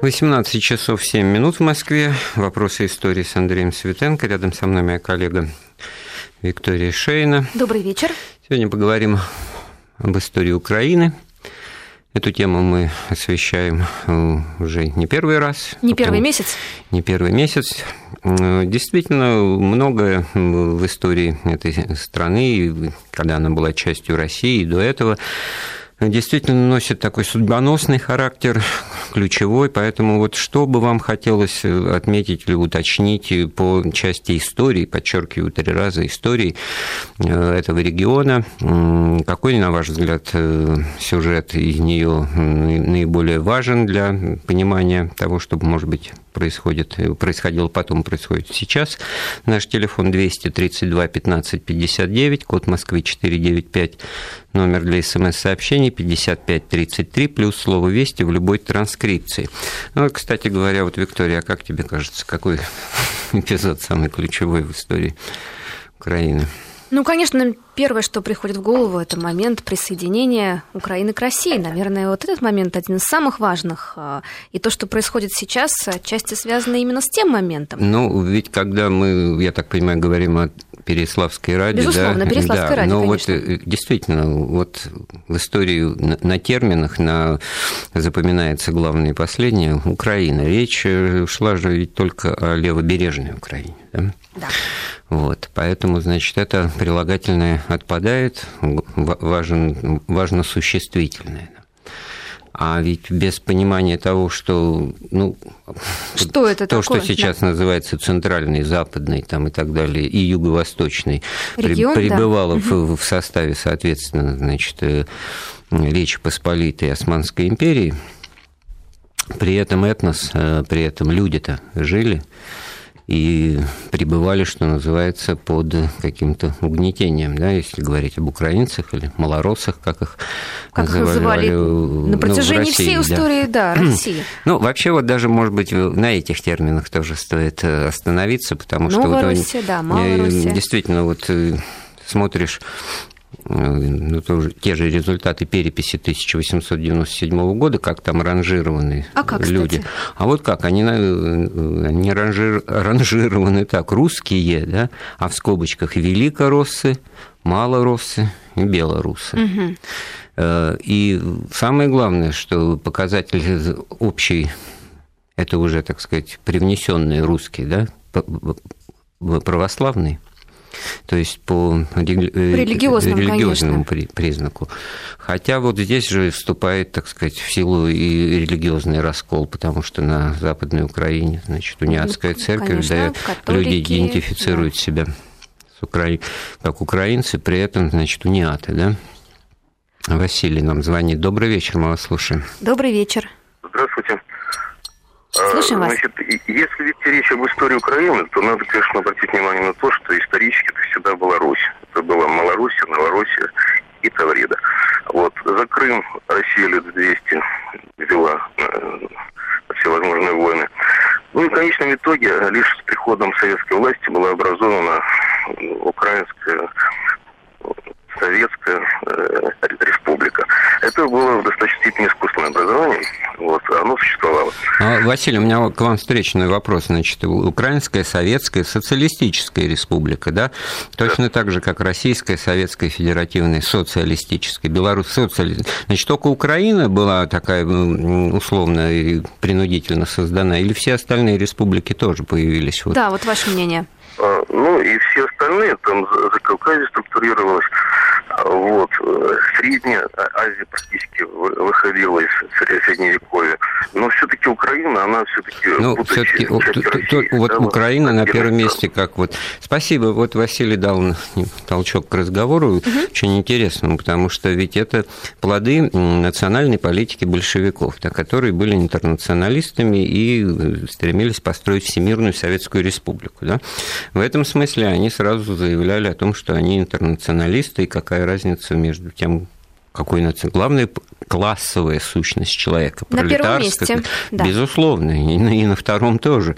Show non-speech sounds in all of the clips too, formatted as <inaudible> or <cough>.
18 часов 7 минут в Москве. Вопросы истории с Андреем Светенко. Рядом со мной моя коллега Виктория Шейна. Добрый вечер. Сегодня поговорим об истории Украины. Эту тему мы освещаем уже не первый раз. Не первый месяц? Не первый месяц. Действительно, многое в истории этой страны, когда она была частью России, и до этого действительно носит такой судьбоносный характер, <laughs> ключевой, поэтому вот что бы вам хотелось отметить или уточнить по части истории, подчеркиваю три раза, истории э, этого региона, какой, на ваш взгляд, э, сюжет из нее наиболее важен для понимания того, что, может быть, происходит, происходило потом, происходит сейчас. Наш телефон 232 15 59, код Москвы 495, номер для смс-сообщений 5533, плюс слово «Вести» в любой транскрипции. Ну, кстати говоря, вот, Виктория, а как тебе кажется, какой <laughs> эпизод самый ключевой в истории Украины? Ну, конечно, первое, что приходит в голову, это момент присоединения Украины к России. Наверное, вот этот момент один из самых важных. А, и то, что происходит сейчас, отчасти связано именно с тем моментом. Ну, ведь когда мы, я так понимаю, говорим о Переславской раде. Безусловно, да, Переславской да, раде, Но конечно. вот э, действительно, вот в истории на, на терминах на, запоминается главное и последнее – Украина. Речь э, шла же ведь только о левобережной Украине. Да? Да. Вот, поэтому, значит, это прилагательное отпадает, важен, важно существительное. А ведь без понимания того, что, ну, что это то, такое? что сейчас да. называется центральный, западный там, и так далее, и юго-восточный, Регион, пребывало да. в, в составе, соответственно, значит, э, Речи Посполитой Османской империи, при этом этнос, э, при этом люди-то жили и пребывали, что называется, под каким-то угнетением, да, если говорить об украинцах или малороссах, как их как называли, их называли на протяжении ну, России, всей истории, да, да <clears throat> России. Ну, вообще, вот даже, может быть, на этих терминах тоже стоит э, остановиться, потому что... Новороссия, вот, да, Малороссия. Действительно, вот э, смотришь ну, тоже, те же результаты переписи 1897 года, как там ранжированы а как, люди. Кстати? А вот как, они, они ранжир, ранжированы так, русские, да, а в скобочках великороссы, малороссы и белорусы. Угу. И самое главное, что показатель общий, это уже, так сказать, привнесенные русские, да, православный, то есть по религиозному, религиозному признаку. Хотя вот здесь же вступает, так сказать, в силу и религиозный раскол, потому что на Западной Украине, значит, униатская церковь, Конечно, да, католики, люди идентифицируют да. себя с Укра... как украинцы, при этом, значит, униаты, да? Василий нам звонит. Добрый вечер, мы вас слушаем. Добрый вечер. Здравствуйте. Слушаем вас. Значит, если вести речь об истории Украины, то надо, конечно, обратить внимание на то, что исторически это всегда была Русь. Это была Малороссия, Новороссия и Таврида. Вот. За Крым Россия лет 200 вела э, всевозможные войны. Ну и в конечном итоге лишь с приходом советской власти была образована украинская советская э, республика. Это было в достаточной степени искусственное образование, вот, оно существовало. А, Василий, у меня к вам встречный вопрос. Значит, Украинская Советская Социалистическая Республика, да? Точно да. так же, как Российская Советская Федеративная Социалистическая, Беларусь социали... Значит, только Украина была такая условно и принудительно создана, или все остальные республики тоже появились? Вот? Да, вот ваше мнение. Ну, и все остальные, там за Кавказе структурировалось, вот, Средняя Азия практически выходила из Средневековья. Но все-таки Украина, она все-таки... Ну, все-таки вот да, Украина на первом месте, как вот... Спасибо, вот Василий дал толчок к разговору, угу. очень интересному, потому что ведь это плоды национальной политики большевиков, да, которые были интернационалистами и стремились построить Всемирную Советскую Республику. Да? В этом смысле они сразу заявляли о том, что они интернационалисты, и какая разница между тем, какой наци... главная классовая сущность человека. Месте, да. Безусловно, и на, и на втором тоже,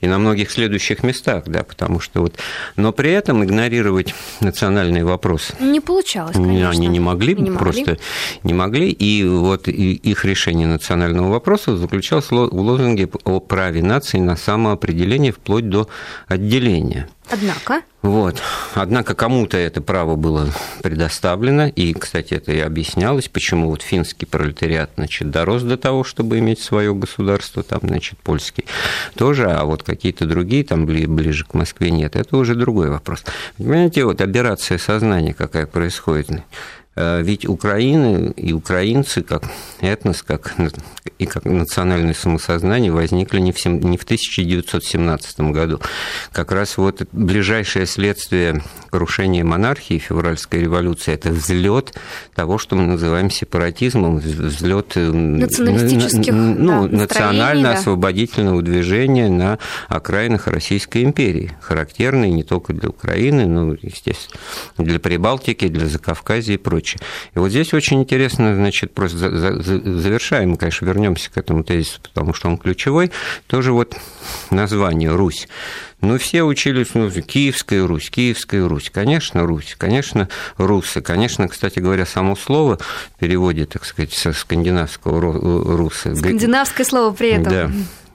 и на многих следующих местах, да, потому что вот... Но при этом игнорировать национальный вопрос... Не получалось, конечно. Они не могли, не просто могли. не могли, и вот их решение национального вопроса заключалось в лозунге о праве нации на самоопределение вплоть до отделения. Однако. Вот. Однако кому-то это право было предоставлено, и, кстати, это и объяснялось, почему вот финский пролетариат, значит, дорос до того, чтобы иметь свое государство, там, значит, польский тоже, а вот какие-то другие, там, ближе к Москве нет, это уже другой вопрос. Понимаете, вот операция сознания какая происходит. Э, ведь Украина и украинцы как этнос, как, и как национальное самосознание возникли не в, не в 1917 году. Как раз вот ближайшее следствие крушения монархии, февральской революции, это взлет того, что мы называем сепаратизмом, взлет э, националистических ну, да, национально-освободительного да. движения на окраинах Российской империи, характерный не только для Украины, но, естественно, для Прибалтики, для Закавказья и прочее прочее. И вот здесь очень интересно, значит, просто завершаем, конечно, вернемся к этому тезису, потому что он ключевой, тоже вот название «Русь». Ну, все учились, ну, Киевская Русь, Киевская Русь. Конечно, Русь, конечно, русы. Конечно, кстати говоря, само слово в переводе, так сказать, со скандинавского русы. Скандинавское слово при этом. Да,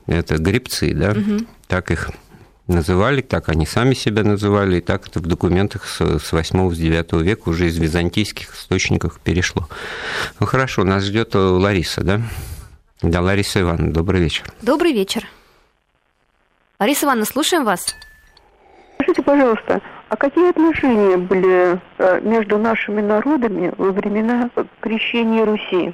это грибцы, да, угу. так их называли, так они сами себя называли, и так это в документах с 8 с 9 века уже из византийских источников перешло. Ну хорошо, нас ждет Лариса, да? Да, Лариса Ивановна, добрый вечер. Добрый вечер. Лариса Ивановна, слушаем вас. Скажите, пожалуйста, а какие отношения были э, между нашими народами во времена крещения Руси?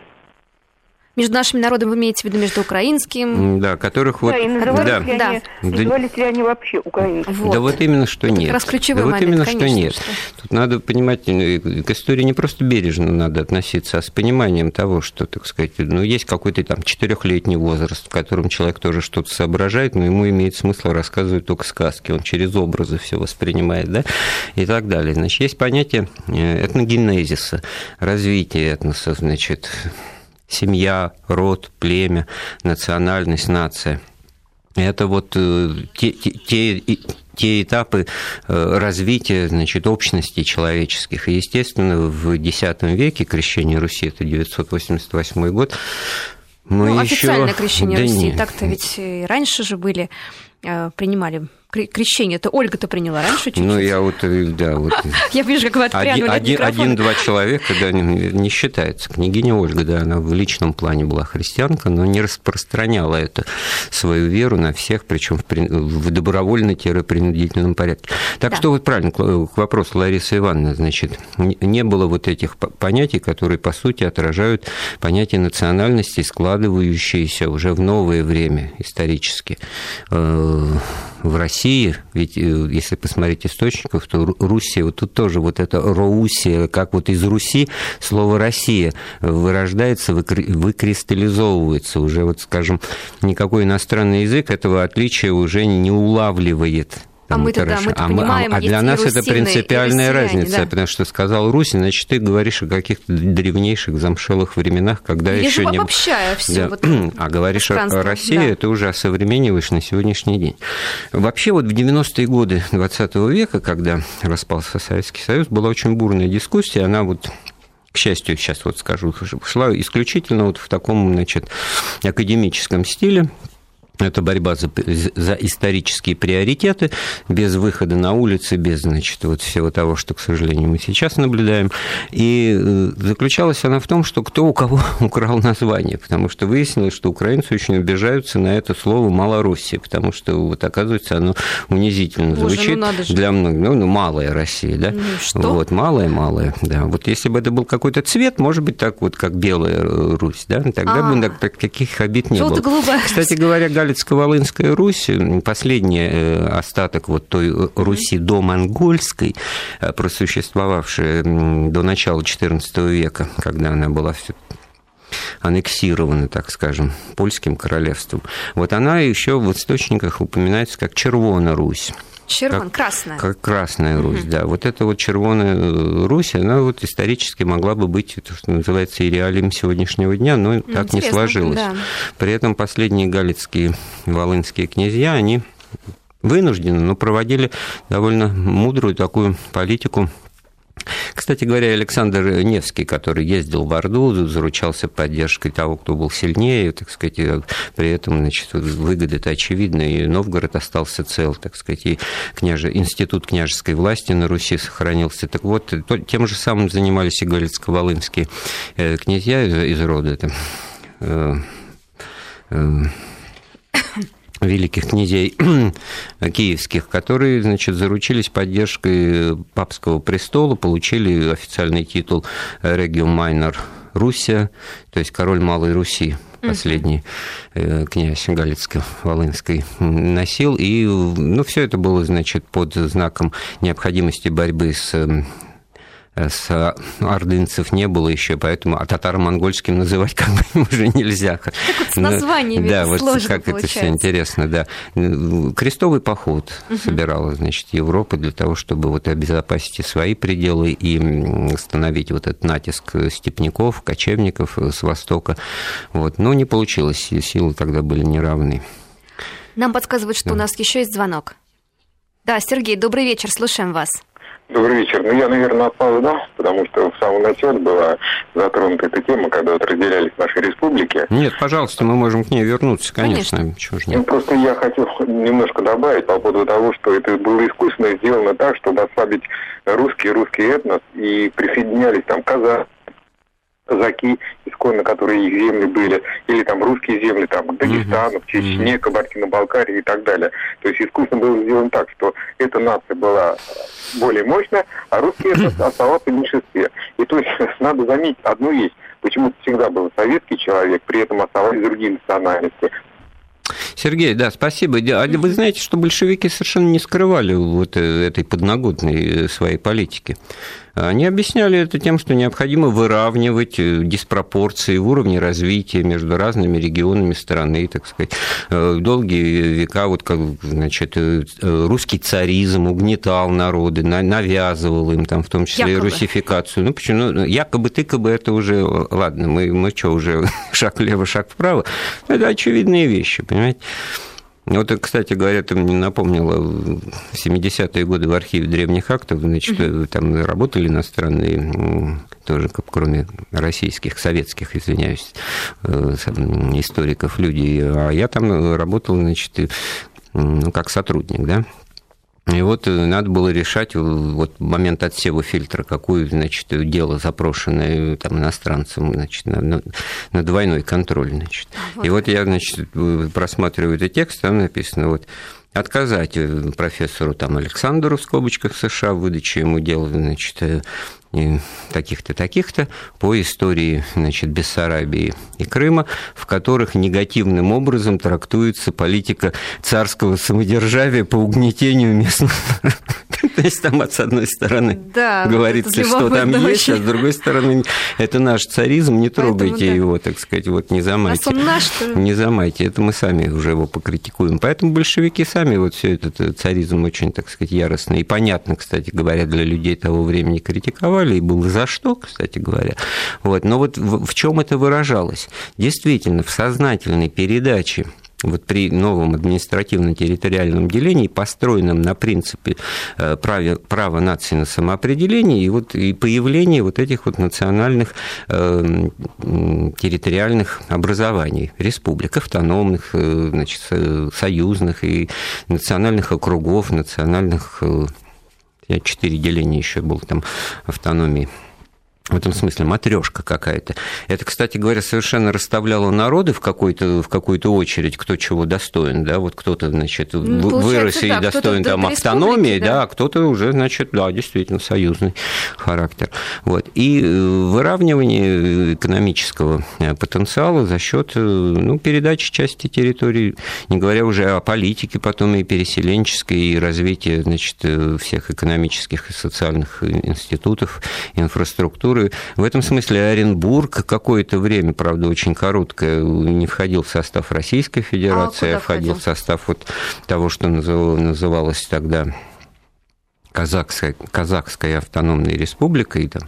Между нашими народами, вы имеете в виду между украинским? Да, которых вот... Да, и назывались, да. Ли, они, да. назывались ли они вообще украинцами? Вот. Да вот именно что Это нет. Как раз ключевой да момент, вот именно конечно, что нет. Что... Тут надо понимать, э, к истории не просто бережно надо относиться, а с пониманием того, что, так сказать, ну, есть какой-то там четырехлетний возраст, в котором человек тоже что-то соображает, но ему имеет смысл рассказывать только сказки, он через образы все воспринимает, да, и так далее. Значит, есть понятие э, этногенезиса, развития этноса, значит, семья, род, племя, национальность, нация. Это вот э, те, те, те этапы э, развития значит, общностей человеческих. И, естественно, в X веке крещение Руси, это 988 год, мы ну, еще... официальное крещение да Руси, так-то ведь и раньше же были, э, принимали крещение это Ольга-то приняла раньше чуть-чуть? Ну, я вот, э, да, вот... <laughs> Я вижу, как вы отпрянули один, Один-два человека, да, не считается. Княгиня Ольга, да, она в личном плане была христианка, но не распространяла это, свою веру на всех, причем в добровольно-принудительном порядке. Так да. что вот правильно, к вопросу Ларисы Ивановны, значит, не было вот этих понятий, которые, по сути, отражают понятие национальности, складывающиеся уже в новое время исторически э, в России, ведь э, если посмотреть источников, то Руссия, вот тут тоже вот это Роусия, как вот из Руси слово Россия вырождается, выкристаллизовывается. Уже вот, скажем, никакой иностранный язык этого отличия уже не улавливает. А мы тогда мы а, понимаем, а, а для нас это принципиальная разница, да. потому что сказал Русь, значит, ты говоришь о каких-то древнейших замшелых временах, когда Или еще не... обобщая все. Да. Вот <clears throat> а говоришь о России, да. это уже осовремениваешь на сегодняшний день. Вообще вот в 90-е годы 20 века, когда распался Советский Союз, была очень бурная дискуссия, она вот к счастью, сейчас вот скажу, шла исключительно вот в таком, значит, академическом стиле, это борьба за, за исторические приоритеты, без выхода на улицы, без значит, вот всего того, что, к сожалению, мы сейчас наблюдаем. И э, заключалась она в том, что кто у кого <laughs> украл название, потому что выяснилось, что украинцы очень обижаются на это слово «Малороссия», потому что, вот, оказывается, оно унизительно Боже, звучит ну для многих. Ну, ну, «малая Россия», да? Ну, что? Вот, «малая-малая», да. Вот если бы это был какой-то цвет, может быть, так вот, как «белая Русь», да, тогда а, бы таких обид не было. Кстати говоря, <laughs> Галицко-Волынская Русь, последний э, остаток вот той Руси до монгольской, э, просуществовавшая до начала XIV века, когда она была все аннексирована, так скажем, польским королевством. Вот она еще в источниках упоминается как Червона Русь. Червон, как, красная. Как Красная Русь, угу. да. Вот эта вот Червоная Русь, она вот исторически могла бы быть, то, что называется, и реалием сегодняшнего дня, но Интересно, так не сложилось. Да. При этом последние галицкие волынские князья, они вынуждены, но проводили довольно мудрую такую политику кстати говоря, Александр Невский, который ездил в Орду, заручался поддержкой того, кто был сильнее, так сказать, при этом, значит, выгоды-то очевидны, и Новгород остался цел, так сказать, и княже, институт княжеской власти на Руси сохранился. Так вот, тем же самым занимались и галицко-волынские э, князья из, рода. Это, э, э, великих князей <clears throat> киевских, которые, значит, заручились поддержкой папского престола, получили официальный титул Региум Майнер Руссия, то есть король Малой Руси, последний э, князь Галицко-Волынской носил. И ну, все это было, значит, под знаком необходимости борьбы с с ордынцев не было еще, поэтому а татаро-монгольским называть как бы <laughs> уже нельзя. Так вот с названиями Да, вот как получается. это все интересно, да. Крестовый поход угу. собирала, значит, Европа для того, чтобы вот обезопасить свои пределы и остановить вот этот натиск степняков, кочевников с востока. Вот. Но не получилось, силы тогда были неравны. Нам подсказывают, что да. у нас еще есть звонок. Да, Сергей, добрый вечер, слушаем вас. Добрый вечер. Ну, я, наверное, опоздал, потому что в самом начале была затронута эта тема, когда вот разделялись наши республики. Нет, пожалуйста, мы можем к ней вернуться, конечно. конечно. Чего ж нет. Ну, просто я хотел немножко добавить по поводу того, что это было искусственно сделано так, чтобы ослабить русский русский этнос, и присоединялись там казахи, казаки, исконно, которые их земли были, или там русские земли, там, к Дагестану, к Чечне, Кабардино-Балкарии и так далее. То есть искусственно было сделано так, что эта нация была более мощная, а русские <coughs> оставался в меньшинстве. И то есть <laughs> надо заметить одну вещь. Почему-то всегда был советский человек, при этом оставались другие национальности. Сергей, да, спасибо. А вы знаете, что большевики совершенно не скрывали вот э, этой подноготной э, своей политики. Они объясняли это тем, что необходимо выравнивать э, диспропорции в уровне развития между разными регионами страны, так сказать. Долгие века вот как, значит, русский царизм угнетал народы, навязывал им там в том числе якобы. и русификацию. Ну, почему? Ну, якобы, тыкобы, это уже, ладно, мы, мы что, уже <laughs> шаг влево, шаг вправо? Это очевидные вещи, понимаете? Вот, кстати говоря, ты мне напомнила, в 70-е годы в архиве древних актов, значит, угу. там работали иностранные, тоже, кроме российских, советских, извиняюсь, э, историков, люди, а я там работал, значит, ну, как сотрудник, да, и вот э, надо было решать вот момент отсева фильтра, какую, значит, дело запрошенное там иностранцам, значит, на, на двойной контроль, значит. Вот. И вот я, значит, просматриваю этот текст, там написано вот отказать э, профессору там Александру в скобочках США в выдаче ему дела, значит, э, таких-то, таких-то по истории значит, Бессарабии и Крыма, в которых негативным образом трактуется политика царского самодержавия по угнетению местных <laughs> То есть там, с одной стороны, да, говорится, что там есть, а с другой стороны, это наш царизм, не трогайте его, так сказать, вот не замайте. наш, что... Не замайте, это мы сами уже его покритикуем. Поэтому большевики сами вот все этот э, царизм очень, так сказать, яростно и понятно, кстати говоря, для людей того времени критиковали, и было за что, кстати говоря. Вот. Но вот в чем это выражалось? Действительно, в сознательной передаче вот при новом административно-территориальном делении, построенном на принципе э, права, права нации на самоопределение и, вот, и появление вот этих вот национальных э, территориальных образований, республик, автономных, э, значит, союзных и национальных округов, национальных четыре деления еще было там автономии в этом смысле матрешка какая-то. Это, кстати говоря, совершенно расставляло народы в какой-то в какую-то очередь, кто чего достоин, да, вот кто-то, значит, ну, вырос и да, достоин там автономии, да, а кто-то уже, значит, да, действительно союзный характер. Вот. И э, выравнивание экономического э, потенциала за счет э, ну, передачи части территории, не говоря уже о политике потом и переселенческой, и развития, значит, всех экономических и социальных институтов, инфраструктуры, которые в этом смысле Оренбург какое-то время, правда, очень короткое, не входил в состав Российской Федерации, а, а входил в состав вот того, что называлось тогда Казахская автономная республика, и там,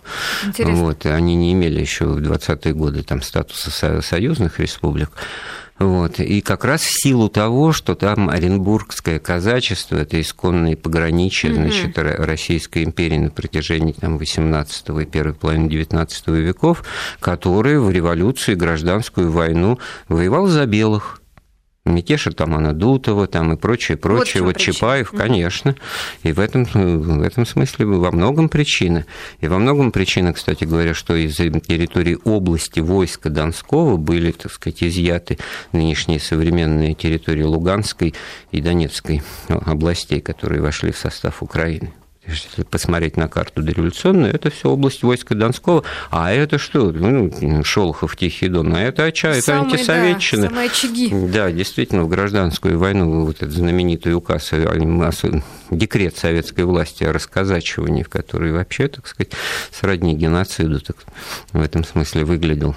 вот, они не имели еще в 20-е годы там статуса союзных республик. Вот. И как раз в силу того, что там Оренбургское казачество, это исконные пограничье, mm-hmm. значит, Российской империи на протяжении там, 18 и первой половины 19 веков, которые в революцию и гражданскую войну воевал за белых. Мятеж Атамана Дутова там и прочее, прочее. Вот, вот Чапаев, конечно. И в этом, в этом смысле во многом причина. И во многом причина, кстати говоря, что из территории области войска Донского были, так сказать, изъяты нынешние современные территории Луганской и Донецкой областей, которые вошли в состав Украины если посмотреть на карту дореволюционную, это все область войска Донского. А это что? Ну, Шолохов, Тихий Дон. А это Ача, это самые, антисоветчина. Да, самые очаги. Да, действительно, в гражданскую войну вот этот знаменитый указ, декрет советской власти о расказачивании, в который вообще, так сказать, сродни геноциду так, в этом смысле выглядел.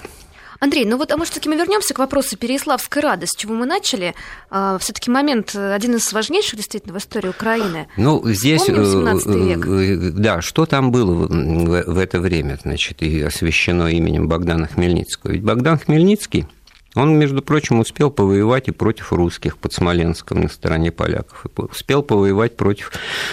Андрей, ну вот, а может, все-таки мы вернемся к вопросу Переяславской Рады, с чего мы начали. А, все-таки момент э, один из важнейших действительно в истории Украины. Ну, здесь, Помним э, век. Э, да, что там было в это время, значит, и освящено именем Богдана Хмельницкого. Ведь Богдан Хмельницкий он, между прочим, успел повоевать и против русских под Смоленском на стороне поляков, и успел повоевать против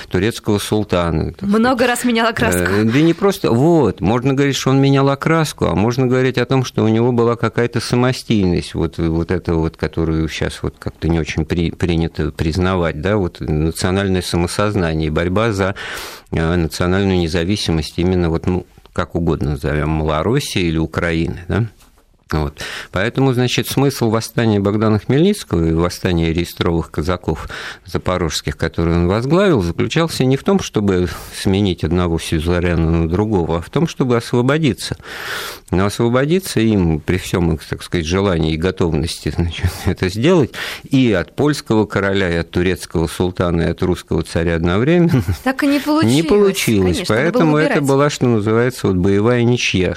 турецкого султана. Много раз менял окраску. Да не просто, вот, можно говорить, что он менял окраску, а можно говорить о том, что у него была какая-то самостийность, вот, вот это вот, которую сейчас вот как-то не очень при, принято признавать, да, вот национальное самосознание, борьба за э, национальную независимость именно вот, ну, как угодно назовем, Малороссии или Украины, да. Вот. Поэтому, значит, смысл восстания Богдана Хмельницкого и восстания реестровых казаков запорожских, которые он возглавил, заключался не в том, чтобы сменить одного сюзерена на другого, а в том, чтобы освободиться. Но освободиться им при всем их, так сказать, желании и готовности значит, <laughs> это сделать и от польского короля, и от турецкого султана, и от русского царя одновременно. Так и не получилось. <laughs> Не получилось. Конечно, Поэтому это была, что называется, вот боевая ничья.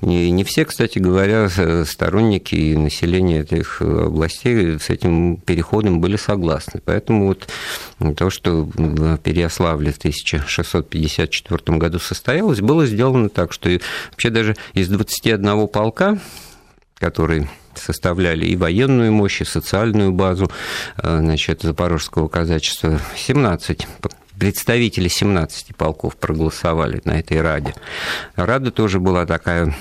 И не все, кстати говоря, сторонники и население этих областей с этим переходом были согласны. Поэтому вот то, что в Переяславле в 1654 году состоялось, было сделано так, что вообще даже из 21 полка, который составляли и военную мощь, и социальную базу э, значит, запорожского казачества. 17 представители 17 полков проголосовали на этой Раде. Рада тоже была такая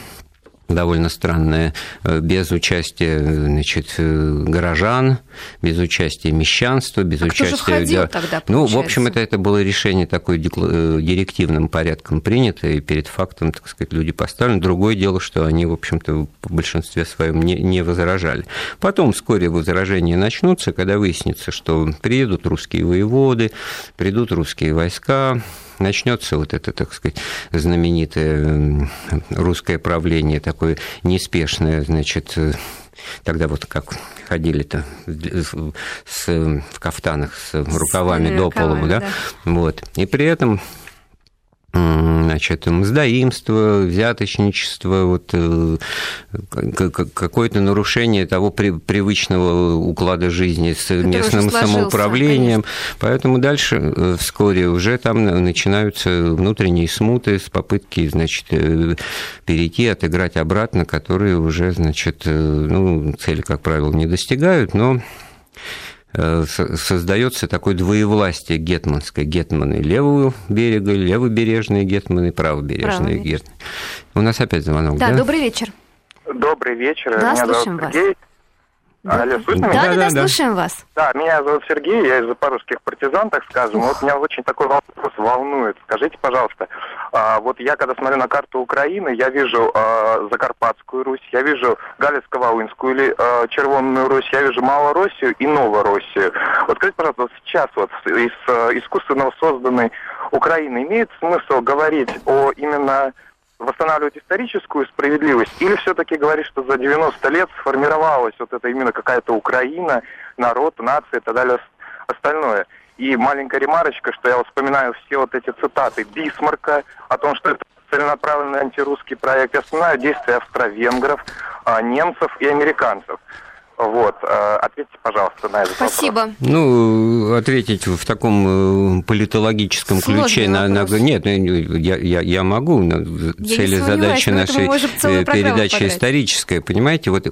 довольно странное, э, без участия значит, э, горожан, без участия мещанства, без а участия... Кто же входил тогда, Ну, в общем, это, это было решение такое э, директивным порядком принято, и перед фактом, так сказать, люди поставлены. Другое дело, что они, в общем-то, в большинстве своем не, не возражали. Потом вскоре возражения начнутся, когда выяснится, что приедут русские воеводы, придут русские войска, начнется вот это, так сказать, знаменитое русское правление, такое неспешное, значит, тогда вот как ходили-то с, в кафтанах с рукавами с до полу, да? да, вот, и при этом значит, мздоимство, взяточничество, вот, э, какое-то нарушение того привычного уклада жизни с Который местным самоуправлением. Конечно. Поэтому дальше э, вскоре уже там начинаются внутренние смуты с попытки, значит, э, перейти, отыграть обратно, которые уже, значит, ну, цели, как правило, не достигают, но Э, создается такое двоевластие гетманское. Гетманы левого берега, левобережные гетманы, правобережные гетманы. У нас опять звонок, да? Да, добрый вечер. Добрый вечер. Да, Меня слушаем зовут Сергей. вас. Да. Алло, слышно да, Да, да, да, слушаем вас. Да, меня зовут Сергей, я из запорожских партизан, так скажем. Вот меня очень такой вопрос волнует. Скажите, пожалуйста, а, вот я когда смотрю на карту Украины, я вижу а, Закарпатскую Русь, я вижу Галицко-Волынскую или а, Червонную Русь, я вижу Малороссию и Новороссию. Вот скажите, пожалуйста, вот сейчас вот из а, искусственно созданной Украины имеет смысл говорить о именно восстанавливать историческую справедливость, или все-таки говорить, что за 90 лет сформировалась вот это именно какая-то Украина, народ, нация и так далее, остальное. И маленькая ремарочка, что я вспоминаю все вот эти цитаты Бисмарка о том, что это целенаправленный антирусский проект. Я вспоминаю действия австро-венгров, а, немцев и американцев. Вот, э, ответьте, пожалуйста, на этот Спасибо. вопрос. Ну, ответить в таком э, политологическом Сложный ключе на, на нет, ну, я, я, я могу. но не Цели сомневаюсь, задачи поэтому нашей э, передачи историческая, понимаете? Вот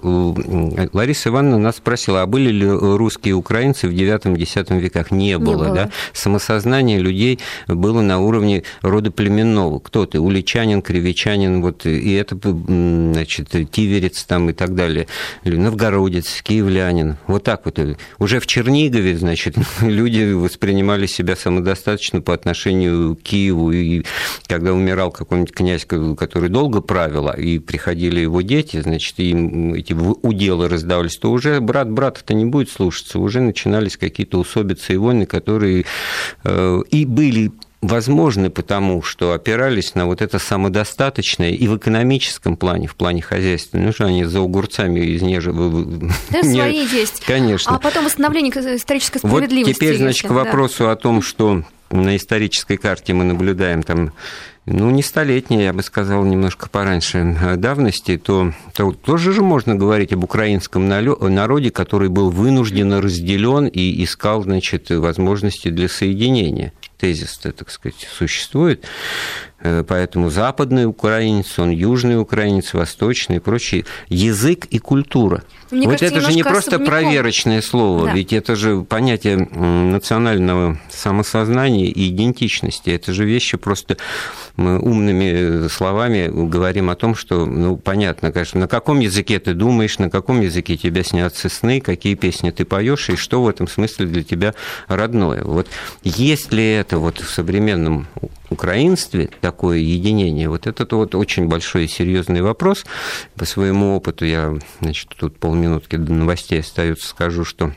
Лариса Ивановна нас спросила, а были ли русские и украинцы в 9-10 веках? Не было, было. да? Самосознание людей было на уровне рода племенного. Кто ты? Уличанин, кривичанин, вот, и это, значит, тиверец там и так далее. Новгородец, киевлянин. Вот так вот. Уже в Чернигове, значит, <laughs> люди воспринимали себя самодостаточно по отношению к Киеву. И когда умирал какой-нибудь князь, который долго правил, а и приходили его дети, значит, им эти уделы раздавались, то уже брат брата-то не будет слушаться. Уже начинались какие-то усобицы и войны, которые э, и были возможны потому, что опирались на вот это самодостаточное и в экономическом плане, в плане хозяйства. Ну что они за огурцами из нежи... Да, <laughs> Не- свои есть. Конечно. А потом восстановление исторической Вот справедливости. теперь, значит, если, к да. вопросу о том, что на исторической карте мы наблюдаем там, ну, не столетней, я бы сказал, немножко пораньше э, давности, то, то тоже же можно говорить об украинском народе, который был вынужденно разделен и искал, значит, возможности для соединения. Тезис, так сказать, существует. Э, Поэтому западный украинец, он южный украинец, восточный и прочее. Язык и культура. Мне вот кажется, это же не просто особняком. проверочное слово, Да. ведь это же понятие национального самосознания и идентичности. Это же вещи просто мы умными э, словами говорим о том, что, ну, понятно, конечно, на каком языке ты думаешь, на каком языке тебе снятся сны, какие песни ты поешь, и что в этом смысле для тебя родное. Вот есть ли это вот в современном украинстве такое единение? Вот это вот очень большой и серьезный вопрос. По своему опыту я, значит, тут полминутки до новостей остается, скажу, что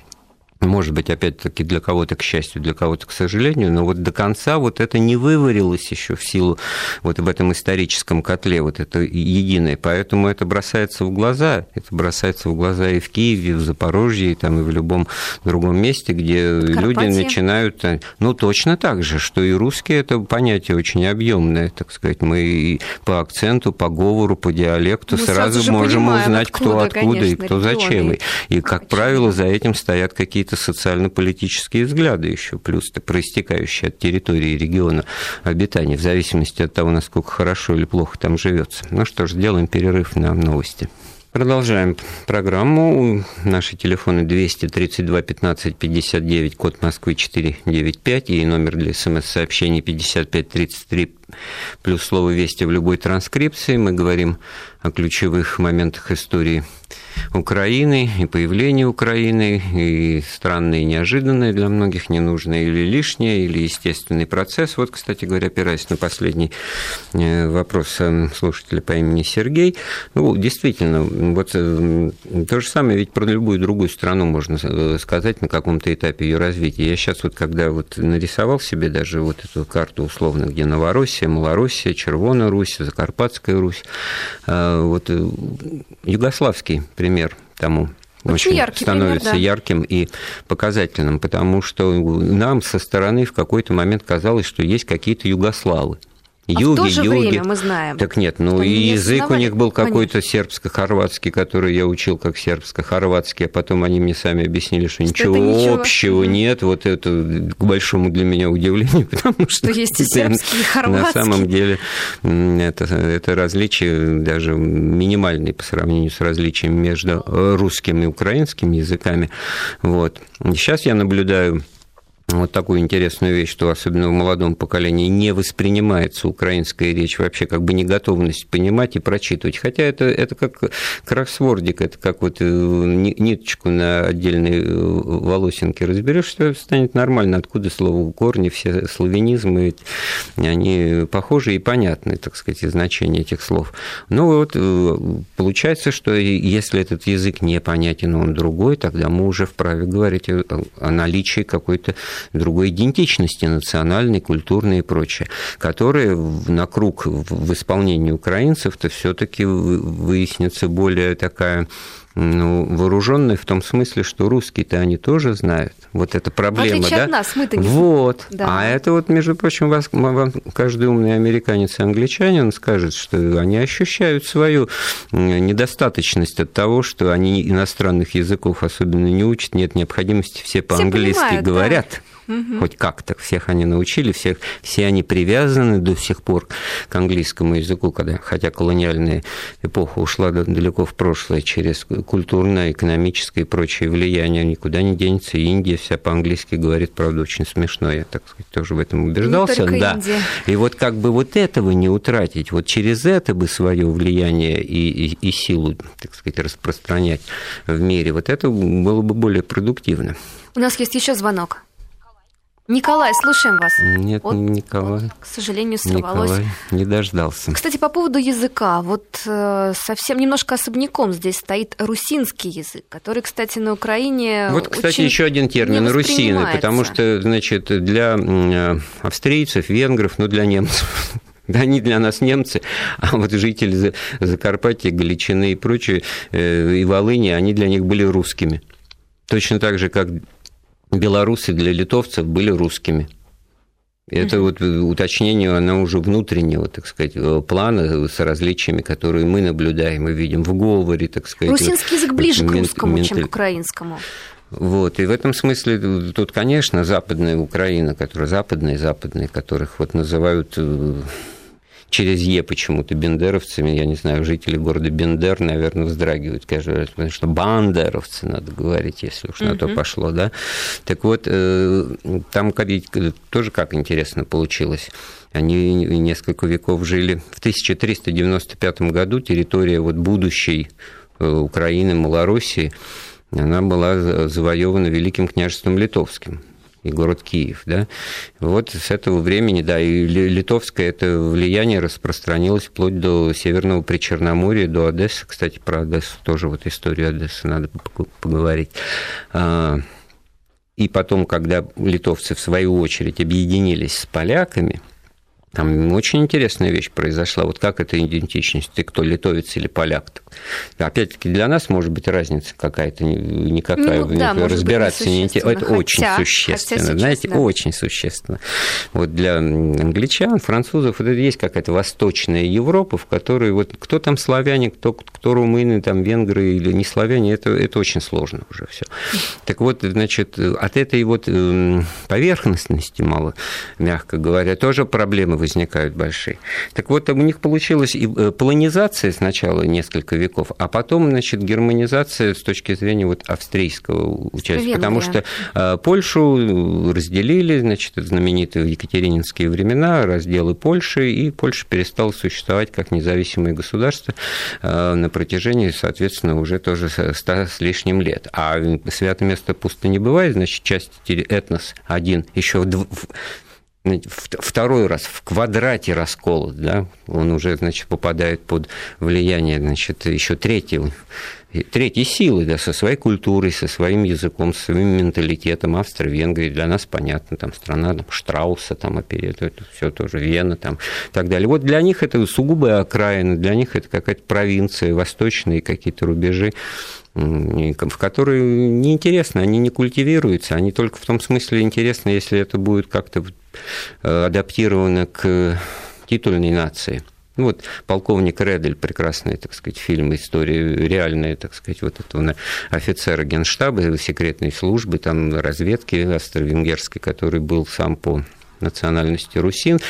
может быть, опять-таки, для кого-то к счастью, для кого-то к сожалению, но вот до конца вот это не выварилось еще в силу вот в этом историческом котле, вот это единое. Поэтому это бросается в глаза. Это бросается в глаза и в Киеве, и в Запорожье, и, там, и в любом другом месте, где люди Карпатии. начинают... э, Ну, точно так же, что и русские это понятие очень объемное, так сказать. Мы и по акценту, по говору, по диалекту Мы сразу, сразу же можем понимаем, узнать, кто откуда, откуда и конечно, кто зачем. регионы. И, и как правило, за этим стоят какие-то социально-политические взгляды еще, плюс проистекающие от территории региона обитания, в зависимости от того, насколько хорошо или плохо там живется. Ну что ж, сделаем перерыв на новости. Продолжаем программу. Наши телефоны 232 15 59, код Москвы 495 и номер для смс-сообщений 5533 плюс слово «Вести» в любой транскрипции. Мы говорим о ключевых моментах истории Украины и появления Украины, и странное и неожиданное для многих, ненужное или лишнее, или естественный процесс. Вот, кстати говоря, опираясь на последний э, вопрос э, слушателя по имени Сергей, ну, действительно, вот э, то же самое ведь про любую другую страну можно э, сказать на каком-то этапе ее развития. Я сейчас вот, когда вот нарисовал себе даже вот эту карту условно, где Новороссия, Малороссия, Червоная Русь, Закарпатская Русь, э, вот югославский пример тому Очень яркий пример, становится да. ярким и показательным, потому что нам со стороны в какой-то момент казалось, что есть какие-то югославы. А в то же время мы знаем, Так нет, ну что и язык у них был какой-то сербско-хорватский, который я учил как сербско-хорватский, а потом они мне сами объяснили, что, ничего, это ничего. общего нет. Вот это к большому для меня удивлению, <laughs> потому что, Что есть и сербский, и на хорватский. самом деле это, это различие даже минимальные по сравнению с различием между русским и украинским языками. Вот. Сейчас я наблюдаю вот такую интересную вещь, что особенно в молодом поколении не воспринимается украинская речь, вообще как бы не готовность понимать и прочитывать. Хотя это, это как кроссвордик, это как вот э, ни- ниточку на отдельные э, волосинки разберешь, что станет нормально, откуда слово корни, все славянизмы, они похожи и понятны, так сказать, и значение этих слов. Ну вот э, получается, что если этот язык непонятен, он другой, тогда мы уже вправе говорить о наличии какой-то другой идентичности национальной, культурной и прочее, которые на круг в исполнении украинцев-то все-таки выяснится более такая ну, вооруженные в том смысле, что русские-то они тоже знают. Вот эта проблема, да? от нас, мы-то не Вот. Да. А это вот, между прочим, вас, вам каждый умный американец и англичанин скажет, что они ощущают свою недостаточность от того, что они иностранных языков особенно не учат, нет необходимости, все по-английски говорят. да. Хоть как-то. Всех они научили, всех, все они привязаны до сих пор к английскому языку, когда, хотя колониальная эпоха ушла далеко в прошлое через культурное, экономическое и прочее влияние. Никуда не денется. И Индия вся по-английски говорит, правда, очень смешно. Я, так сказать, тоже в этом убеждался. Да. Индия. И вот как бы вот этого не утратить, вот через это бы свое влияние и, и, и силу, так сказать, распространять в мире, вот это было бы более продуктивно. У нас есть еще звонок. Николай, слушаем вас. Нет, вот, Николай. Вот, к сожалению, сорвалось. Николай не дождался. Кстати, по поводу языка. Вот э, совсем немножко особняком здесь стоит русинский язык, который, кстати, на Украине Вот, кстати, еще один термин русины, потому что, значит, для австрийцев, венгров, ну, для немцев <laughs> да, они для нас немцы, а вот жители Закарпатья, Галичины и прочее, э, и Волыни, они для них были русскими. Точно так же, как белорусы для литовцев были русскими. Это вот уточнение, оно уже внутреннего, так сказать, плана с различиями, которые мы наблюдаем и видим в говоре, так сказать. Русинский язык ближе к русскому, мент... чем к украинскому. Вот, и в этом смысле тут, конечно, западная Украина, которая западная, западная, которых вот называют через Е почему-то бендеровцами, я не знаю, жители города Бендер, наверное, вздрагивают каждый раз, потому что бандеровцы, надо говорить, если уж на то пошло, да. Так вот, там тоже как интересно получилось. Они несколько веков жили. В 1395 году территория вот будущей Украины, Малороссии, она была завоевана Великим княжеством Литовским и город Киев, да. Вот с этого времени, да, и литовское это влияние распространилось вплоть до Северного Причерноморья, до Одессы. Кстати, про Одессу тоже вот историю Одессы надо поговорить. И потом, когда литовцы, в свою очередь, объединились с поляками, там очень интересная вещь произошла. Вот как эта идентичность? Ты кто, литовец или поляк? Опять-таки, для нас может быть разница какая-то никакая. Ну, да, разбираться не Это хотя, очень существенно. Хотя знаете, да. очень существенно. Вот для англичан, французов, вот это есть какая-то восточная Европа, в которой вот кто там славяне, кто, кто румыны, там венгры или не славяне, это, это очень сложно уже все. Так вот, значит, от этой вот поверхностности, мало, мягко говоря, тоже проблемы возникают большие. Так вот, у них получилась и полонизация сначала несколько веков, а потом, значит, германизация с точки зрения вот австрийского участия. Потому что Польшу разделили, значит, знаменитые екатерининские времена, разделы Польши, и Польша перестала существовать как независимое государство на протяжении, соответственно, уже тоже ста с лишним лет. А святое место пусто не бывает, значит, часть этнос один еще в второй раз в квадрате расколот, да, он уже, значит, попадает под влияние, значит, еще третьего, третьей силы, да, со своей культурой, со своим языком, со своим менталитетом. Австро-Венгрия для нас понятно, там страна там, Штрауса, там оперета, это все тоже Вена, там, и так далее. Вот для них это сугубая окраина, для них это какая-то провинция, восточные какие-то рубежи в которые неинтересно, они не культивируются, они только в том смысле интересны, если это будет как-то адаптировано к титульной нации. Ну, вот полковник Редель, прекрасный, так сказать, фильм, история реальная, так сказать, вот этого офицера генштаба, секретной службы, там, разведки австро-венгерской, который был сам по национальности русин,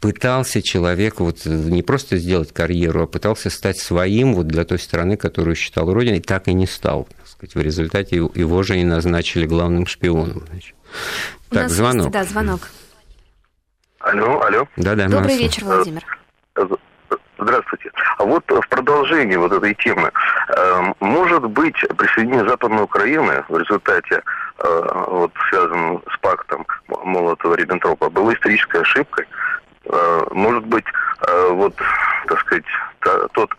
пытался человек вот не просто сделать карьеру, а пытался стать своим вот для той страны, которую считал родиной, так и не стал. Так сказать, в результате его же и назначили главным шпионом. Значит. У так, нас звонок. Есть, да, звонок. Алло, алло. Да-да, Добрый Маша. вечер, Владимир. Здравствуйте. А вот в продолжении вот этой темы, э, может быть присоединение Западной Украины в результате э, вот связанном с пактом Молотова-Риббентропа было исторической ошибкой? Э, может быть, э, вот, так сказать, тот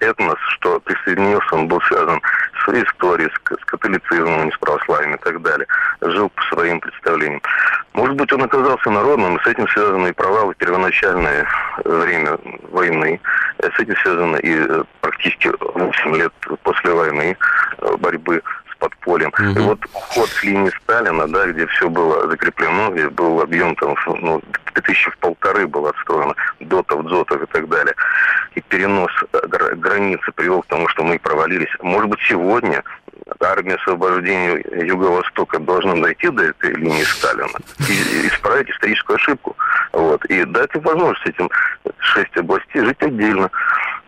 этнос, что присоединился, он был связан с историей, с, с католицизмом, с православием и так далее, жил по своим представлениям. Может быть, он оказался народным, и с этим связаны и провалы в первоначальное время войны, С этим связано и практически 8 лет после войны борьбы с подпольем. Угу. И вот уход с линии Сталина, да, где все было закреплено, где был объем там, ну, тысячи в полторы было отстроено, дотов, дзотов и так далее. И перенос границы привел к тому, что мы провалились. Может быть, сегодня армия освобождения Юго-Востока должна дойти до этой линии Сталина и исправить историческую ошибку. Вот, и дать возможность этим шесть областей жить отдельно.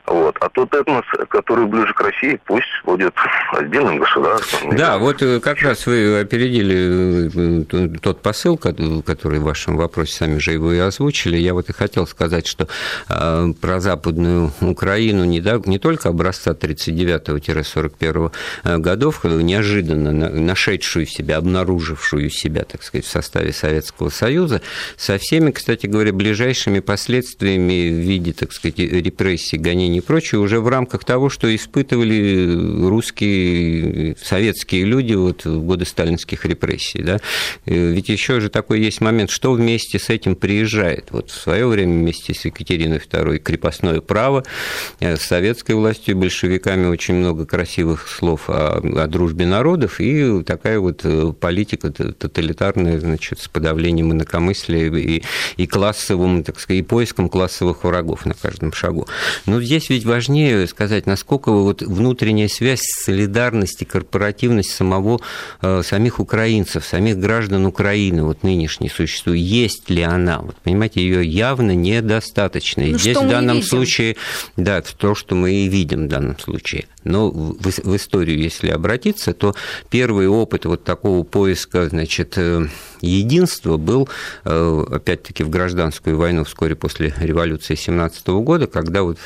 Вот. А тот этнос, который ближе к России, пусть будет отдельным государством. Да, вот э, как раз вы опередили э, тот посыл, который в вашем вопросе сами же его и озвучили. Я вот и хотел сказать, что э, про Западную Украину не, да, не только образца 39-41 годов, неожиданно нашедшую себя, обнаружившую себя, так сказать, в составе Советского Союза, со всеми, кстати говоря, ближайшими последствиями в виде, так сказать, репрессий, гонений и прочее уже в рамках того, что испытывали русские, советские люди вот в годы сталинских репрессий. Да? Ведь еще же такой есть момент, что вместе с этим приезжает. Вот в свое время вместе с Екатериной II крепостное право, э, с советской властью большевиками очень много красивых слов о, о дружбе народов и такая вот э, политика тоталитарная, значит, с подавлением инакомыслия и, и классовым, так сказать, и поиском классовых врагов на каждом шагу. Но здесь здесь ведь важнее сказать, насколько вот внутренняя связь, солидарность и корпоративность самого, э, самих украинцев, самих граждан Украины, вот нынешней существует, есть ли она? Вот, понимаете, ее явно недостаточно. И ну, здесь в данном случае, да, то, что мы и видим в данном случае. Но в, в историю, если обратиться, то первый опыт вот такого поиска, значит, э, единства был, э, опять-таки, в гражданскую войну вскоре после революции 17 года, когда вот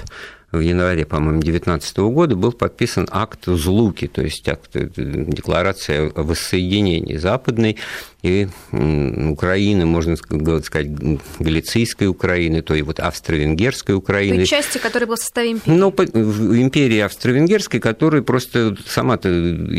в январе, по-моему, 2019 года был подписан акт Злуки, то есть акт, э, декларация о воссоединении Западной и Украины, можно сказать, Галицийской Украины, то и вот Австро-Венгерской Украины. Той части, которая была в составе империи. Ну, империи Австро-Венгерской, которая просто сама-то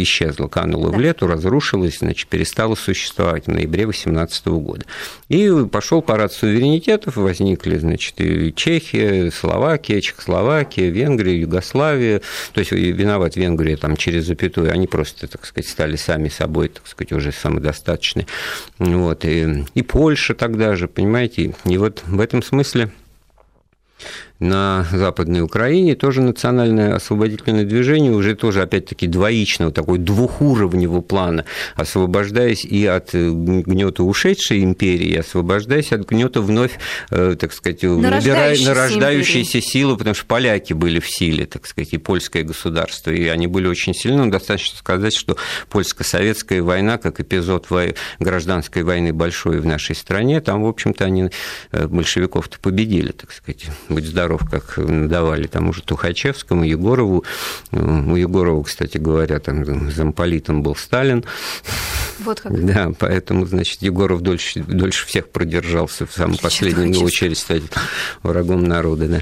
исчезла, канула да. в лету, разрушилась, значит, перестала существовать в ноябре 2018 года. И пошел парад суверенитетов, возникли, значит, и Чехия, Словакия, Чехословакия, Венгрия, Югославия, то есть виноват Венгрия там через запятую, они просто, так сказать, стали сами собой, так сказать, уже самодостаточны. Вот, и, и Польша тогда же, понимаете, и вот в этом смысле на Западной Украине, тоже национальное освободительное движение, уже тоже, опять-таки, двоичного, такой двухуровневого плана, освобождаясь и от гнета ушедшей империи, освобождаясь от гнета вновь, э, так сказать, нарождающейся, нарождающейся силы, потому что поляки были в силе, так сказать, и польское государство, и они были очень сильны. Ну, достаточно сказать, что польско-советская война, как эпизод гражданской войны большой в нашей стране, там, в общем-то, они э, большевиков-то победили, так сказать, будь здоров Петров, как давали тому же Тухачевскому, Егорову. У Егорова, кстати говоря, там замполитом был Сталин. Вот как. Да, поэтому, значит, Егоров дольше, дольше всех продержался в самом последнем очередь стать врагом народа. Да.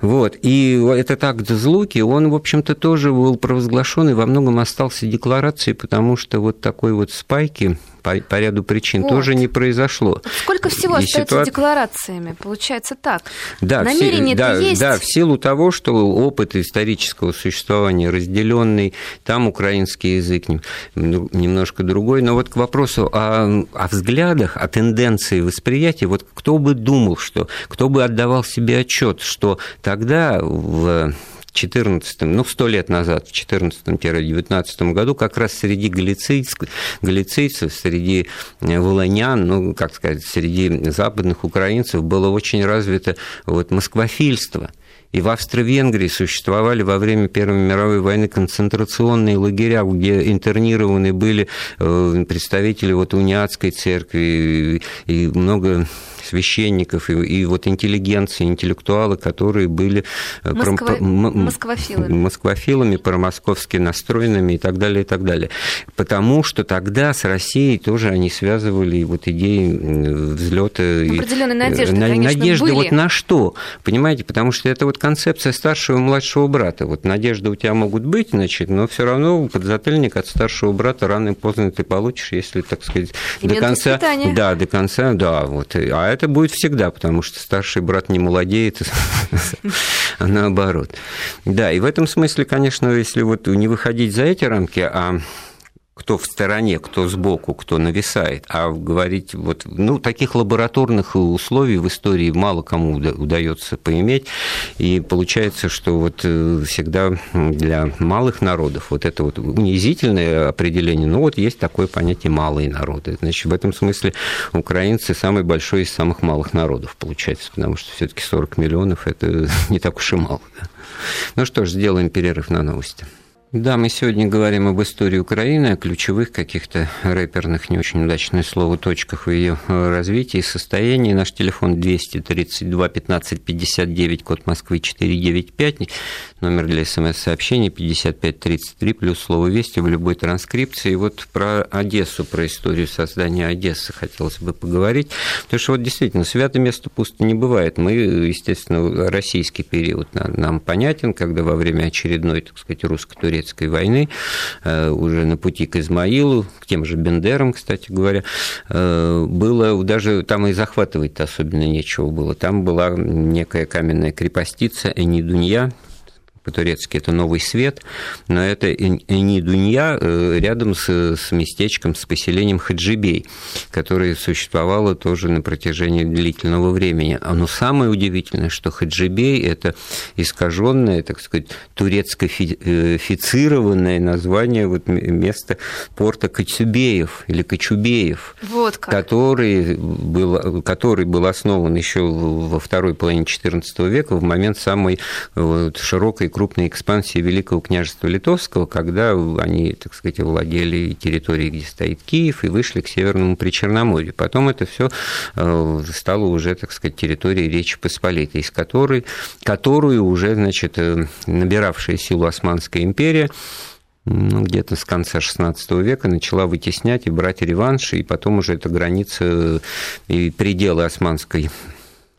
Вот. И этот акт Злуки, он, в общем-то, тоже был провозглашен и во многом остался декларацией, потому что вот такой вот спайки по, по ряду причин вот. тоже не произошло. Сколько всего и остается ситуация... декларациями? Получается так. Да, Намерение да, есть. Да, в силу того, что опыт исторического существования разделенный, там украинский язык немножко другой. Но вот к вопросу о, о взглядах, о тенденции восприятия, вот кто бы думал, что, кто бы отдавал себе отчет, что тогда в 14 ну, сто лет назад, в 14-19 году, как раз среди галицийцев, галицийцев, среди э, волонян, ну, как сказать, среди западных украинцев было очень развито вот москвофильство. И в Австро-Венгрии существовали во время Первой мировой войны концентрационные лагеря, где интернированы были э, представители вот униатской церкви и много священников и, и вот интеллигенции, интеллектуалы, которые были э, Москва... про... москвофилами. москвофилами, промосковски настроенными и так далее, и так далее. Потому что тогда с Россией тоже они связывали вот идеи взлета. Определенные надежды, на, конечно, Надежды были. вот на что? Понимаете, потому что это вот концепция старшего и младшего брата. Вот надежды у тебя могут быть, значит, но все равно подзатыльник от старшего брата рано или поздно ты получишь, если, так сказать, Элемент до конца... Воспитания. Да, до конца, да, вот. А А это будет всегда, потому что старший брат не молодеет, а наоборот. Да, и в этом смысле, конечно, если вот не выходить за эти рамки, а кто в стороне, кто сбоку, кто нависает. А говорить, вот, ну, таких лабораторных условий в истории мало кому удается поиметь. И получается, что вот э, всегда для малых народов вот это вот унизительное определение, ну, вот есть такое понятие «малые народы». Значит, в этом смысле украинцы самый большой из самых малых народов, получается, потому что все таки 40 миллионов – это <laughs> не так уж и мало. Да? Ну что ж, сделаем перерыв на новости. Да, мы сегодня говорим об истории Украины, о ключевых каких-то рэперных, не очень удачное слово, точках в ее э, развитии и состоянии. Наш телефон 232 15 59, код Москвы 495, номер для смс-сообщений 5533, плюс слово «Вести» в любой транскрипции. И вот про Одессу, про историю создания Одессы хотелось бы поговорить, потому что вот действительно свято место пусто не бывает. Мы, естественно, российский период нам понятен, когда во время очередной, так сказать, русско-турецкой турецкой войны, э, уже на пути к Измаилу, к тем же Бендерам, кстати говоря, э, было даже там и захватывать особенно нечего было. Там была некая каменная крепостица Энидунья, по-турецки это «Новый свет», но это Энидунья э, рядом с, с местечком, с поселением Хаджибей, которое существовало тоже на протяжении длительного времени. А Но самое удивительное, что Хаджибей – это искаженное, так сказать, турецкофицированное название вот места порта Кочубеев или Кочубеев, вот как. который, был, который был основан еще во второй половине XIV века, в момент самой вот, широкой крупной экспансии Великого княжества Литовского, когда они, так сказать, владели территорией, где стоит Киев, и вышли к Северному Причерноморью. Потом это все э, стало уже, так сказать, территорией Речи Посполитой, из которой, которую уже, значит, э, набиравшая силу Османская империя ну, где-то с конца XVI века начала вытеснять и брать реванш, и потом уже эта граница э, и пределы Османской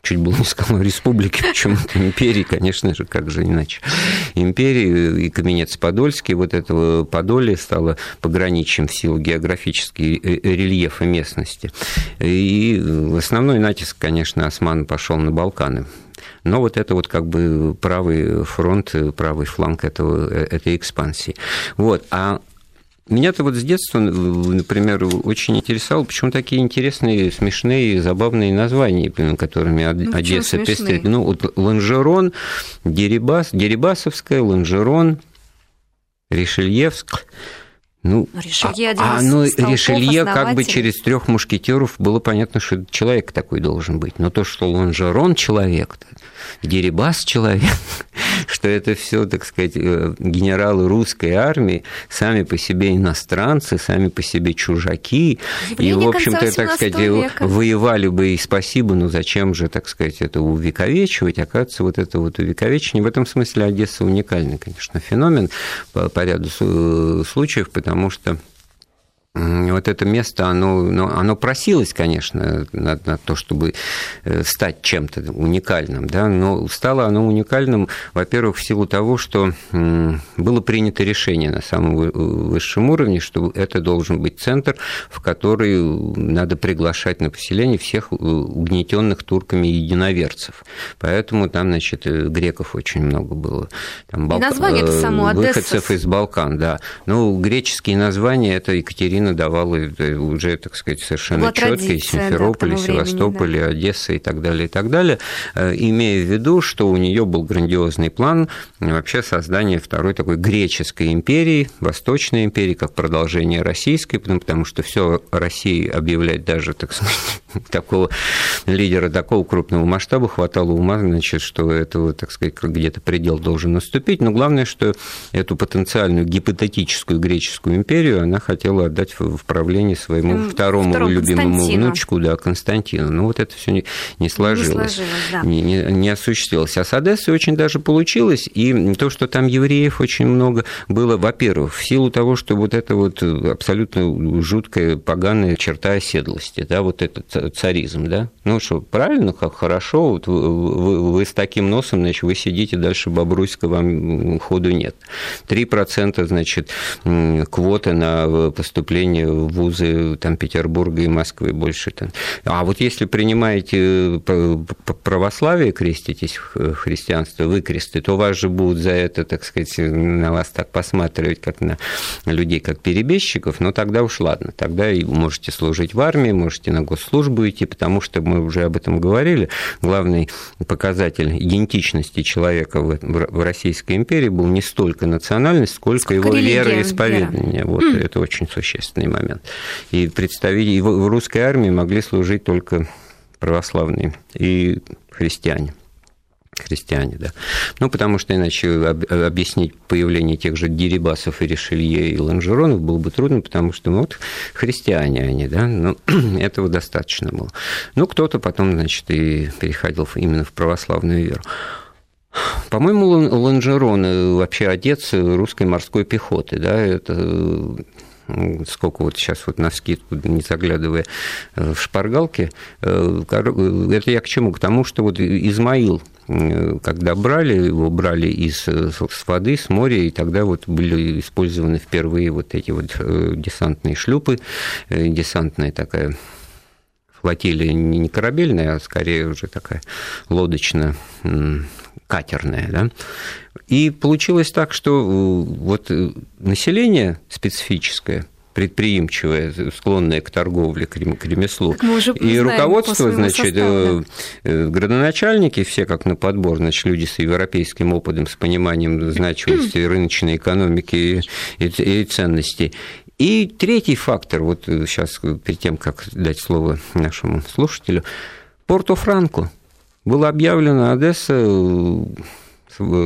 чуть было не сказал республики, почему-то империи, конечно же, как же иначе. Империи и Каменец-Подольский, вот этого Подолья стало пограничием в силу географической э, э, рельефа местности. И основной натиск, конечно, осман пошел на Балканы. Но вот это вот как бы правый фронт, правый фланг этого, э, этой экспансии. Вот. А меня-то вот с детства, например, очень интересовало, почему такие интересные, смешные, забавные названия, которыми ну, Одесса пестрит. Ну, вот Ланжерон, Дерибас, Дерибасовская, Ланжерон, Ришельевск. Ну, Ришелье а, а ну, Ришелье как бы через трех мушкетеров было понятно, что человек такой должен быть. Но то, что Лонжерон человек, Дерибас человек, <laughs> что это все, так сказать, э, генералы русской армии, сами по себе иностранцы, сами по себе чужаки. Явление и, в общем-то, так сказать, века. воевали бы и спасибо, но зачем же, так сказать, это увековечивать? Оказывается, вот это вот увековечение. В этом смысле Одесса уникальный, конечно, феномен по, по ряду случаев, потому что вот это место, оно, ну, оно просилось, конечно, на, на то, чтобы э, стать чем-то уникальным, да, но стало оно уникальным, во-первых, в силу того, что было принято решение на самом высшем уровне, что это должен быть центр, в который надо приглашать на поселение всех угнетенных турками единоверцев. Поэтому там, значит, э, греков очень много было. Там Балк... название это само Выходцев из Балкан, да. Ну, греческие названия – это Екатерина Украина давала уже, так сказать, совершенно четко и Симферополь, да, и Севастополь, да. Одесса и так далее, и так далее, э, имея в виду, что у нее был грандиозный план вообще создания второй такой греческой империи, Восточной империи, как продолжение российской, потому что все России объявлять даже, так сказать, <laughs> такого лидера такого крупного масштаба хватало ума, значит, что этого, так сказать, где-то предел должен наступить. Но главное, что эту потенциальную гипотетическую греческую империю она хотела отдать в правление своему второму, второму любимому внучку, да, Константину. Но вот это все не, не сложилось, не, сложилось да. не, не, не осуществилось. А с Одессой очень даже получилось, и то, что там евреев очень много было, во-первых, в силу того, что вот это вот абсолютно жуткая, поганая черта оседлости, да, вот этот царизм, да, ну что, правильно, как хорошо, вот вы, вы, вы с таким носом, значит, вы сидите дальше Бобруйска, вам ходу нет. 3%, значит, квоты на поступление в вузы там, Петербурга и Москвы больше. Там. А вот если принимаете православие, креститесь в христианство, вы кресты, то вас же будут за это, так сказать, на вас так посматривать, как на людей, как перебежчиков, но тогда уж ладно, тогда и можете служить в армии, можете на госслужбу идти, потому что мы уже об этом говорили, главный показатель идентичности человека в Российской империи был не столько национальность, сколько, сколько его вероисповедание. Вера. Вот mm. это очень существенный момент. И представители в русской армии могли служить только православные и христиане христиане, да. Ну, потому что иначе объяснить появление тех же Дерибасов и Ришелье и Ланжеронов было бы трудно, потому что, ну, вот христиане они, да, но <clears throat> этого достаточно было. Ну, кто-то потом, значит, и переходил именно в православную веру. По-моему, Ланжерон вообще отец русской морской пехоты, да, это сколько вот сейчас вот на скидку, не заглядывая в шпаргалки, э, это я к чему? К тому, что вот Измаил когда брали, его брали из э, с воды, с моря, и тогда вот были использованы впервые вот эти вот э, десантные шлюпы, э, десантная такая флотилия не корабельная, а скорее уже такая лодочная, катерная, да. И получилось так, что вот население специфическое – предприимчивое, склонное к торговле, к ремеслу. И руководство, значит, составу. Э, градоначальники, все как на подбор, значит, люди с европейским опытом, с пониманием значимости <clears throat> рыночной экономики и, и ценностей. И третий фактор, вот сейчас перед тем, как дать слово нашему слушателю, Порто-Франко. Было объявлено Одесса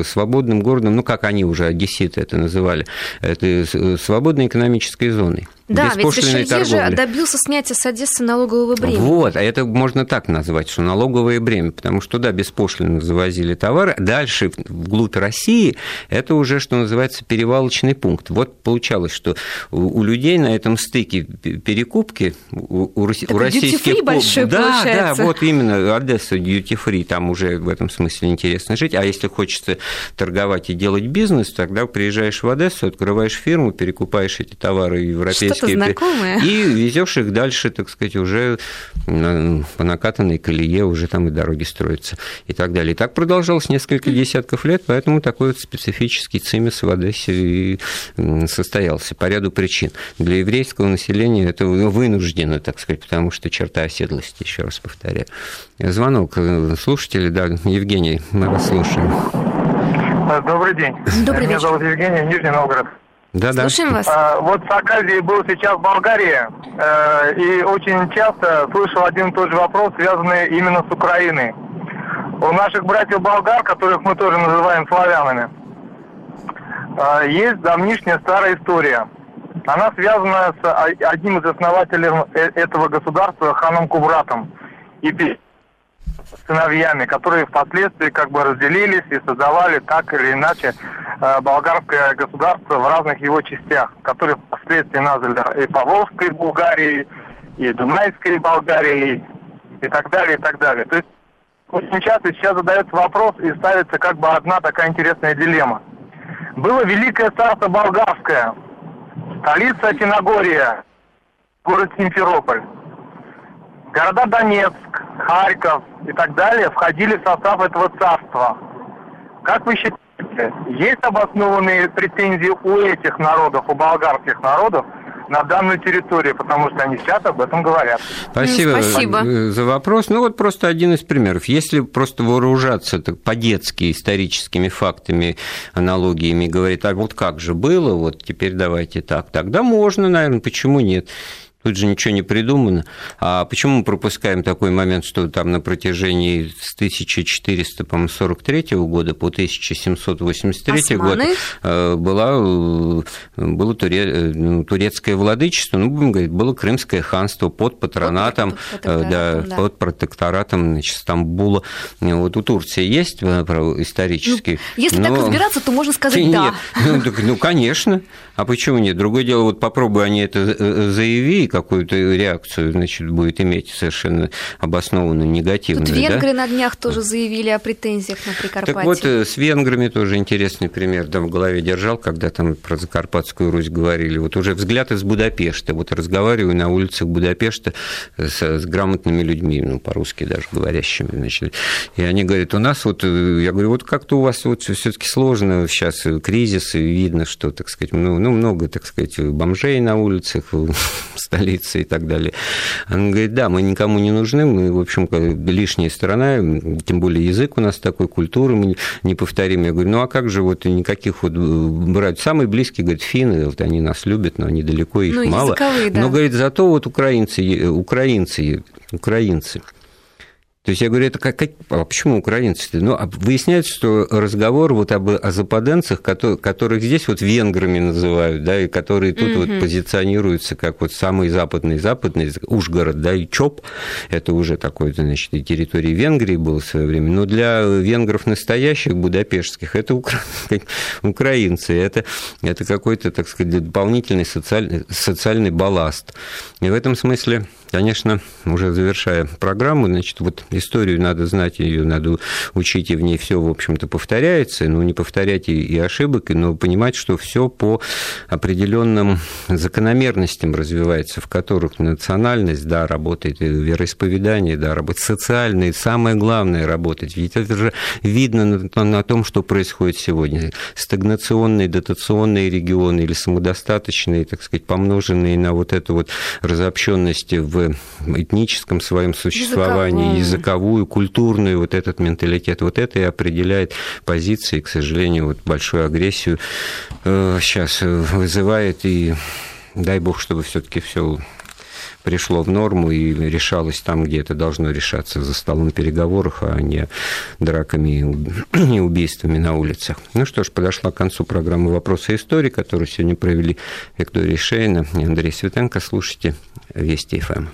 свободным городом, ну, как они уже, одесситы это называли, это свободной экономической зоной. Да, ведь Ришелье же добился снятия с Одессы налогового бремени. Вот, а это можно так назвать, что налоговое бремя, потому что, да, беспошлино завозили товары, дальше вглубь России это уже, что называется, перевалочный пункт. Вот получалось, что у людей на этом стыке перекупки у, у, у российских... большой да, получается. Да, вот именно Одесса дьюти-фри, там уже в этом смысле интересно жить, а если хочется торговать и делать бизнес, тогда приезжаешь в Одессу, открываешь фирму, перекупаешь эти товары европейские знакомое. И везешь их дальше, так сказать, уже по накатанной колее, уже там и дороги строятся и так далее. И так продолжалось несколько десятков лет, поэтому такой вот специфический цимис в Одессе и состоялся по ряду причин. Для еврейского населения это вынуждено, так сказать, потому что черта оседлости, еще раз повторяю. Звонок э, слушателей, да, Евгений, мы вас слушаем. Добрый день. Добрый Меня вечер. зовут Евгений, Нижний Новгород. Да, да. Слушаем вас. А, вот с Аказией был сейчас в Болгарии, э, и очень часто слышал один и тот же вопрос, связанный именно с Украиной. У наших братьев болгар, которых мы тоже называем славянами, э, есть давнишняя старая история. Она связана с одним из основателей э, этого государства, ханом Кубратом, и сыновьями, которые впоследствии как бы разделились и создавали так или иначе э, болгарское государство в разных его частях, которые впоследствии назвали и Поволжской Болгарией, и Дунайской Болгарией, и так далее, и так далее. То есть очень часто сейчас задается вопрос и ставится как бы одна такая интересная дилемма. Было Великое Царство Болгарское, столица Тиногория, город Симферополь. Города Донецк, Харьков и так далее входили в состав этого царства. Как вы считаете, есть обоснованные претензии у этих народов, у болгарских народов на данную территорию, потому что они сейчас об этом говорят. Спасибо, Спасибо. за вопрос. Ну вот просто один из примеров. Если просто вооружаться так, по-детски историческими фактами, аналогиями, говорить, а вот как же было, вот теперь давайте так, тогда можно, наверное, почему нет? Тут же ничего не придумано. А почему мы пропускаем такой момент, что там на протяжении с 1443 года по 1783 Османы? год э, была, э, было туре, э, ну, турецкое владычество, ну, будем говорить, было Крымское ханство под патронатом, под да, да. под протекторатом значит, Стамбула. Вот у Турции есть исторический. Ну, если но... так разбираться, то можно сказать нет, да. Ну, так, ну, конечно. А почему нет? Другое дело, вот попробуй они это заявить какую-то реакцию, значит, будет иметь совершенно обоснованную негативную. Тут венгры да? на днях тоже заявили о претензиях на Прикарпатье. Так вот, э, с венграми тоже интересный пример, да, в голове держал, когда там про Закарпатскую Русь говорили. Вот уже взгляд из Будапешта. Вот разговариваю на улицах Будапешта с, с грамотными людьми, ну, по-русски даже говорящими, значит. И они говорят, у нас вот, э, я говорю, вот как-то у вас вот все-таки сложно сейчас кризис, и видно, что, так сказать, ну, ну, много, так сказать, бомжей на улицах, <laughs> в столице и так далее. Он говорит, да, мы никому не нужны, мы, в общем, лишняя сторона, тем более язык у нас такой, культура мы не повторим. Я говорю, ну а как же вот никаких вот брать? Самые близкие, говорят, финны, вот они нас любят, но они далеко, их ну, мало. Да. Но, говорит, зато вот украинцы, украинцы, украинцы то есть я говорю, это как, как а почему украинцы? Ну, а выясняется, что разговор вот об, о западенцах, которые, которых здесь вот венграми называют, да, и которые тут mm-hmm. вот позиционируются как вот самый западный, западный, Ужгород, да, и ЧОП, это уже такой, значит, и территории Венгрии было в свое время, но для венгров настоящих, будапештских, это укра... <laughs> украинцы, это, это какой-то, так сказать, дополнительный социальный, социальный балласт. И в этом смысле конечно, уже завершая программу, значит, вот историю надо знать, ее надо учить, и в ней все, в общем-то, повторяется, но не повторять и ошибок, но понимать, что все по определенным закономерностям развивается, в которых национальность, да, работает, вероисповедание, да, работает, социальное, самое главное работать. Ведь это же видно на, на том, что происходит сегодня. Стагнационные, дотационные регионы или самодостаточные, так сказать, помноженные на вот эту вот разобщенность в этническом своем существовании, языковую, языковую культурную, вот этот менталитет, вот это и определяет позиции, к сожалению, вот большую агрессию сейчас э, вызывает, и дай бог, чтобы все-таки все пришло в норму и решалось там, где это должно решаться, за столом переговоров, а не драками <clears throat> и убийствами на улицах. Ну что ж, подошла к концу программы «Вопросы истории», которую сегодня провели Виктория Шейна и Андрей Светенко. Слушайте Вести ФМ.